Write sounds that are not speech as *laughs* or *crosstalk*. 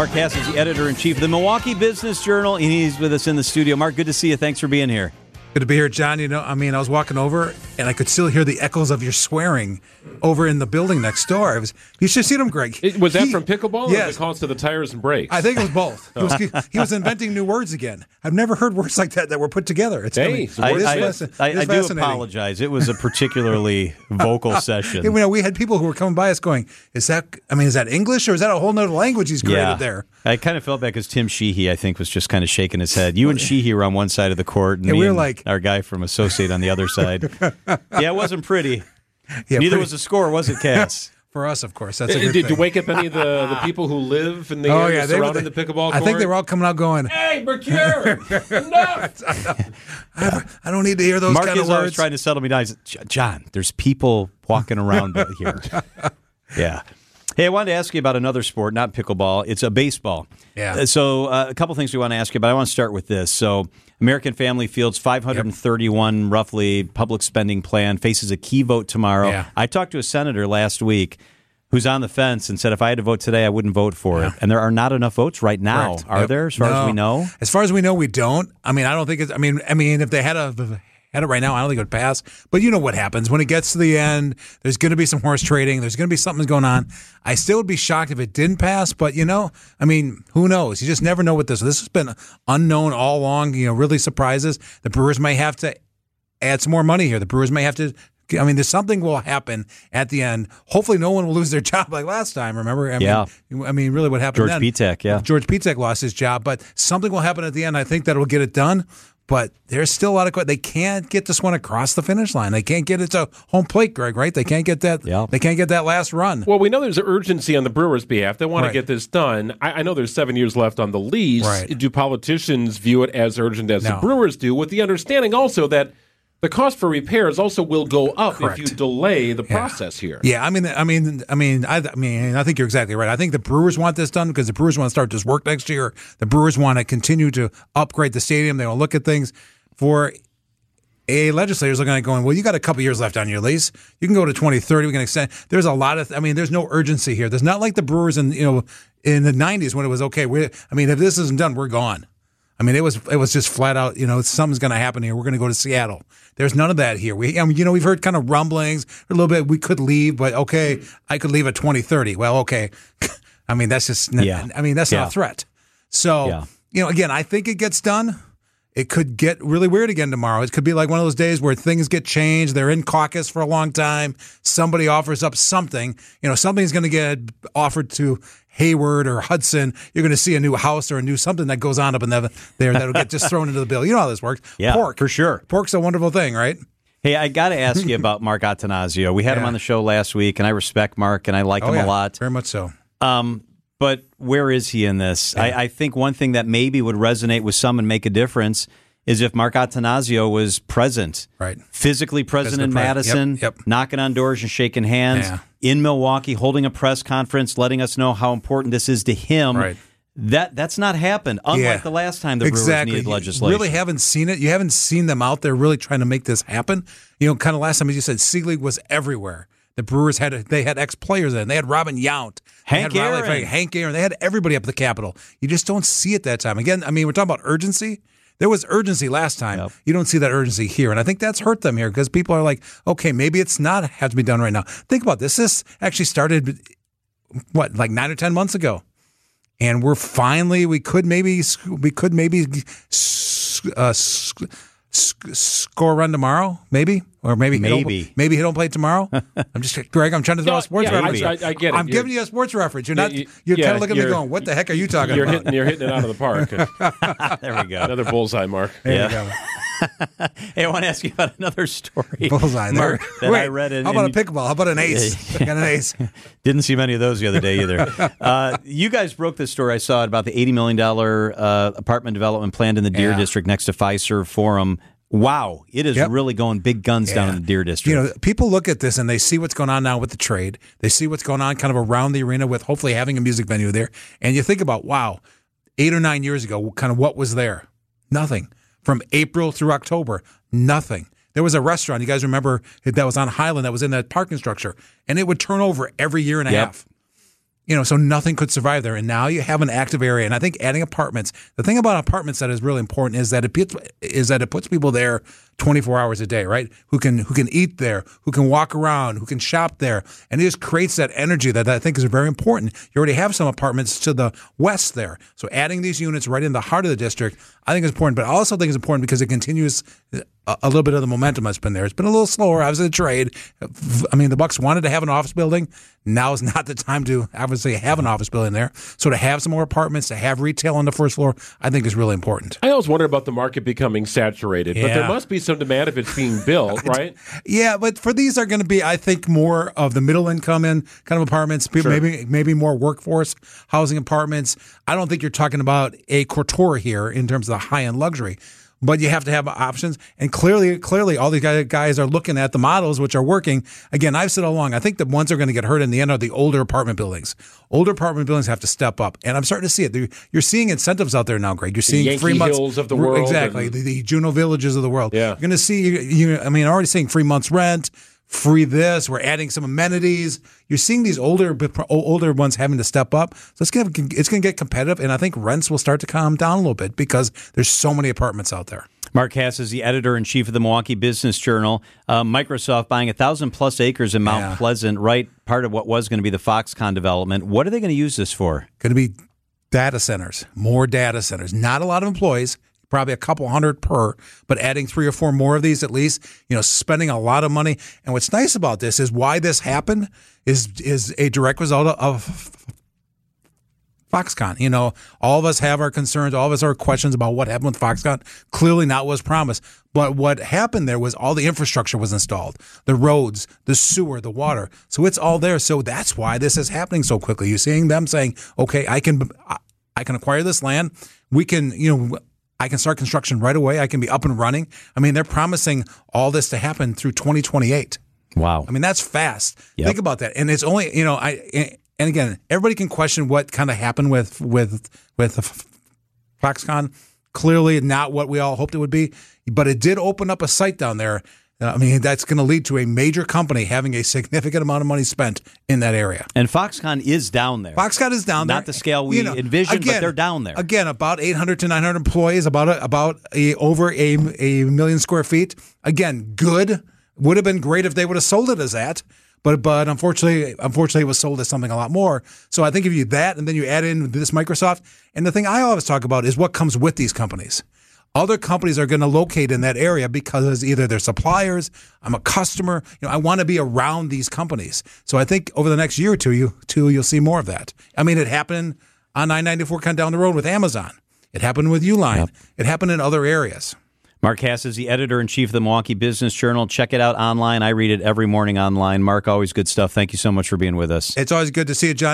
Mark Kass is the editor in chief of the Milwaukee Business Journal, and he's with us in the studio. Mark, good to see you. Thanks for being here. Good to be here, John. You know, I mean, I was walking over and I could still hear the echoes of your swearing over in the building next door. Was, you should see them, Greg. It, was that he, from pickleball yes. or the cost to the tires and brakes? I think it was both. He was, *laughs* he, was, inventing new words again. I've never heard words like that that were put together. It's hey, I, I, I, I do apologize. It was a particularly *laughs* vocal session. You know, we had people who were coming by us going, "Is that? I mean, is that English or is that a whole other language he's created yeah. there?" I kind of felt bad because Tim Sheehy, I think, was just kind of shaking his head. You and Sheehy were on one side of the court, and, yeah, we were like our guy from Associate on the other side. yeah, it wasn't pretty. Yeah, Neither pretty. was the score, was it, Kass? *laughs* For us, of course. That's a uh, did, did you wake up any of the, the *laughs* people who live in the oh, area yeah, surrounding they, the pickleball court? I think they were all coming out going, "Hey, Mercure, *laughs* enough!" I, I, don't need to hear those Mark kind of is words. always trying to settle me down. Said, John, there's people walking around here. Yeah. Hey, I wanted to ask you about another sport, not pickleball. It's a baseball. Yeah. Uh, so, uh, a couple things we want to ask you, but I want to start with this. So, American Family Fields 531 yep. roughly public spending plan faces a key vote tomorrow. Yeah. I talked to a senator last week who's on the fence and said if I had to vote today, I wouldn't vote for yeah. it. And there are not enough votes right now, Correct. are yep. there? As far no. as we know, as far as we know, we don't. I mean, I don't think it's. I mean, I mean, if they had a had it right now, I don't think it would pass. But you know what happens when it gets to the end. There's going to be some horse trading. There's going to be something going on. I still would be shocked if it didn't pass. But you know, I mean, who knows? You just never know what this. This has been unknown all along. You know, really surprises. The Brewers may have to add some more money here. The Brewers may have to I mean, there's something will happen at the end. Hopefully, no one will lose their *laughs* job like last time. Remember? I yeah. Mean, I mean, really, what happened? George then, Petak, yeah. George Petak lost his job, but something will happen at the end. I think that will get it done. But there's still a lot of they can't get this one across the finish line. They can't get it to home plate, Greg. Right? They can't get that. Yeah. They can't get that last run. Well, we know there's urgency on the Brewers' behalf. They want Right. to get this done. I, I know there's seven years left on the lease. Right. Do politicians view it as urgent as the Brewers do? With the understanding also that the cost for repairs also will go up Correct. if you delay the Yeah. process here. Yeah, I mean, I mean, I mean, I, I mean, I think you're exactly right. I think the Brewers want this done because the Brewers want to start this work next year. The Brewers want to continue to upgrade the stadium. They want to look at things for. A legislators looking at going, well, you got a couple years left on your lease. You can go to 2030. We can extend. There's a lot of. I mean, there's no urgency here. There's not like the Brewers in you know in the 90s when it was okay. We, I mean, if this isn't done, we're gone. I mean, it was it was just flat out. You know, something's going to happen here. We're going to go to Seattle. There's none of that here. We, I mean, you know, we've heard kind of rumblings a little bit. We could leave, but okay, I could leave at 2030. Well, okay. *laughs* I mean, that's just. Yeah. I mean, that's Yeah. not a threat. So, Yeah. you know, again, I think it gets done. It could get really weird again tomorrow. It could be like one of those days where things get changed. They're in caucus for a long time. Somebody offers up something. You know, something's going to get offered to Hayward or Hudson. You're going to see a new house or a new something that goes on up in the, there that'll get just thrown into the bill. You know how this works. Yeah, Pork. for sure. Pork's a wonderful thing, right? Hey, I got to ask you *laughs* about Mark Atanasio. We had him on the show last week, and I respect Mark and I like him oh, yeah. a lot. Very much so. Um, but where is he in this? I, I think one thing that maybe would resonate with some and make a difference is if Mark Atanasio was present, Right. physically present in. Madison, Yep, yep. knocking on doors and shaking hands Yeah. in Milwaukee, holding a press conference, letting us know how important this is to him. Right. That that's not happened. Unlike Yeah. the last time the Brewers exactly. needed You really haven't seen it. You haven't seen them out there really trying to make this happen. You know, kind of last time as you said, Selig was everywhere. The Brewers had they had ex players in. They had Robin Yount, Hank Aaron. Frank, Hank Aaron. They had everybody up at the Capitol. You just don't see it that time. Again, I mean, we're talking about urgency. There was urgency last time. Yep. You don't see that urgency here, and I think that's hurt them here because people are like, okay, maybe it's not have to be done right now. Think about this. This actually started what like nine or ten months ago and we're finally we could maybe we could maybe uh, s- s- score run tomorrow, maybe, or maybe he don't- Maybe. maybe he don't play tomorrow. *laughs* I'm just Greg. I'm trying to throw Yeah, a sports yeah, I- reference. I- I get it. I'm You're- giving you a sports reference. You're not. you- You're yeah, kind of looking at me going, "What the heck are you talking You're about?" hitting, you're hitting it out of the park. *laughs* there we go. Another bullseye, Mark. There Yeah. *laughs* Hey, I want to ask you about another story. Bullseye there. Mark, that Wait, I read in, how about in- a pickleball? How about an ace? *laughs* Got an ace. *laughs* Didn't see many of those the other day either. uh, you guys broke this story. I saw it about the $80 million uh, apartment development planned in the Deer Yeah. District next to Fiserv Forum. Wow, it is Yep. really going big guns down in the Deer District. You know, people look at this and they see what's going on now with the trade. They see what's going on kind of around the arena with hopefully having a music venue there. And you think about, wow, eight or nine years ago, kind of what was there? Nothing. From April through October, nothing. There was a restaurant, you guys remember, that was on Highland that was in that parking structure, and it would turn over every year and a Yep. half. You know, so nothing could survive there. And now you have an active area. And I think adding apartments, the thing about apartments that is really important is that it is that it puts people there 24 hours a day, right? Who can who can eat there, who can walk around, who can shop there, and it just creates that energy that I think is very important. You already have some apartments to the west there, so adding these units right in the heart of the district, I think is important. But I also think it's important because it continues a, a little bit of the momentum that's been there. It's been a little slower. I Obviously, the trade. I mean, the Bucks wanted to have an office building. Now is *laughs* not the time to obviously have an office building there. So to have some more apartments, to have retail on the first floor, I think is really important. I always wonder about the market becoming saturated, but there must be some demand if it's being built, *laughs* right? Yeah, but for these are going to be, I think, more of the middle income in kind of apartments, Sure. maybe maybe more workforce housing apartments. I don't think you're talking about a couture here in terms of the high end luxury. But you have to have options, and clearly, clearly, all these guys are looking at the models which are working. Again, I've said all along, I think the ones that are going to get hurt in the end are the older apartment buildings. Older apartment buildings have to step up, and I'm starting to see it. You're- seeing incentives out there now, Greg. You're seeing free months of the world exactly and- the, the Juneau Villages of the world. Yeah. You're going to see, you, you, I mean, already seeing free months rent, free this. We're adding some amenities. You're seeing these older older ones having to step up. So it's to it's going to get competitive, and I think rents will start to calm down a little bit because there's so many apartments out there. Mark Kass is the editor in chief of the Milwaukee Business Journal. Uh, Microsoft buying a thousand plus acres in Mount Yeah. Pleasant, right? Part of what was going to be the Foxconn development. What are they going to use this for? Going to be data centers, more data centers. Not a lot of employees, probably a couple hundred per, but adding three or four more of these at least. You know, spending a lot of money. And what's nice about this is why this happened is is a direct result of Foxconn. You know, all of us have our concerns, all of us our questions about what happened with Foxconn. Clearly not what was promised. But what happened there was all the infrastructure was installed. The roads, the sewer, the water. So it's all there. So that's why this is happening so quickly. You're seeing them saying, okay, I can I can acquire this land. We can, you know, I can start construction right away. I can be up and running. I mean, they're promising all this to happen through 2028. Wow. I mean, that's fast. Yep. Think about that. And it's only, you know, I and again, everybody can question what kind of happened with with with Foxconn. Clearly, not what we all hoped it would be, but it did open up a site down there. Uh, I mean, that's going to lead to a major company having a significant amount of money spent in that area. and Foxconn is down there. Foxconn is down there. Not the scale we envisioned, but they're down there. Again, about 800 to 900 employees, about a, about a, over a, a million square feet. Again, good. Would have been great if they would have sold it as that. But but unfortunately, unfortunately, it was sold as something a lot more. So I think if you that and then you add in this Microsoft, and the thing I always talk about is what comes with these companies. Other companies are going to locate in that area because either they're suppliers, I'm a customer, you know, I want to be around these companies. So I think over the next year or two, you two you'll see more of that. I mean, it happened on 994 kind of down the road with Amazon. It happened with Uline. It happened in other areas. Mark Kass is the editor in chief of the Milwaukee Business Journal. Check it out online. I read it every morning online. Mark, always good stuff. Thank you so much for being with us. It's always good to see you, John.